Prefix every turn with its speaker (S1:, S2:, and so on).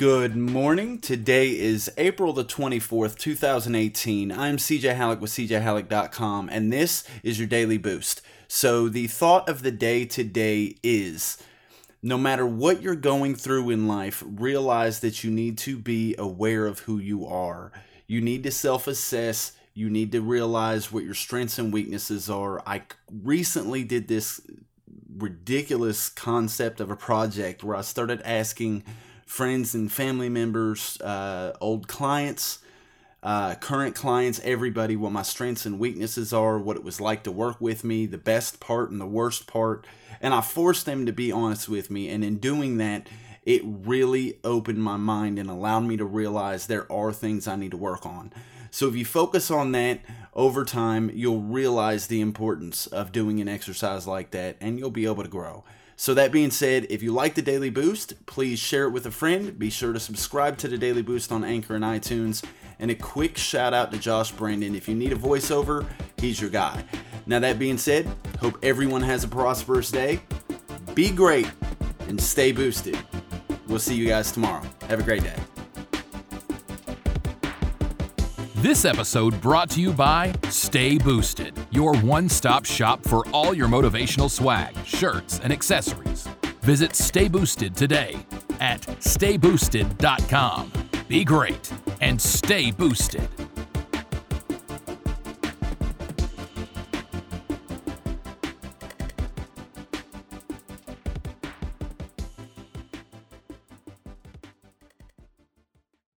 S1: Good morning. Today is April the 24th, 2018. I'm CJ Hallock with CJHallock.com, and this is your daily boost. So, the thought of the day today is no matter what you're going through in life, realize that you need to be aware of who you are. You need to self assess. You need to realize what your strengths and weaknesses are. I recently did this ridiculous concept of a project where I started asking friends and family members, uh, old clients, uh, current clients, everybody, what my strengths and weaknesses are, what it was like to work with me, the best part and the worst part. And I forced them to be honest with me. And in doing that, it really opened my mind and allowed me to realize there are things I need to work on. So if you focus on that over time, you'll realize the importance of doing an exercise like that and you'll be able to grow. So, that being said, if you like the Daily Boost, please share it with a friend. Be sure to subscribe to the Daily Boost on Anchor and iTunes. And a quick shout out to Josh Brandon. If you need a voiceover, he's your guy. Now, that being said, hope everyone has a prosperous day. Be great and stay boosted. We'll see you guys tomorrow. Have a great day.
S2: This episode brought to you by Stay Boosted, your one stop shop for all your motivational swag, shirts, and accessories. Visit Stay Boosted today at stayboosted.com. Be great and stay boosted.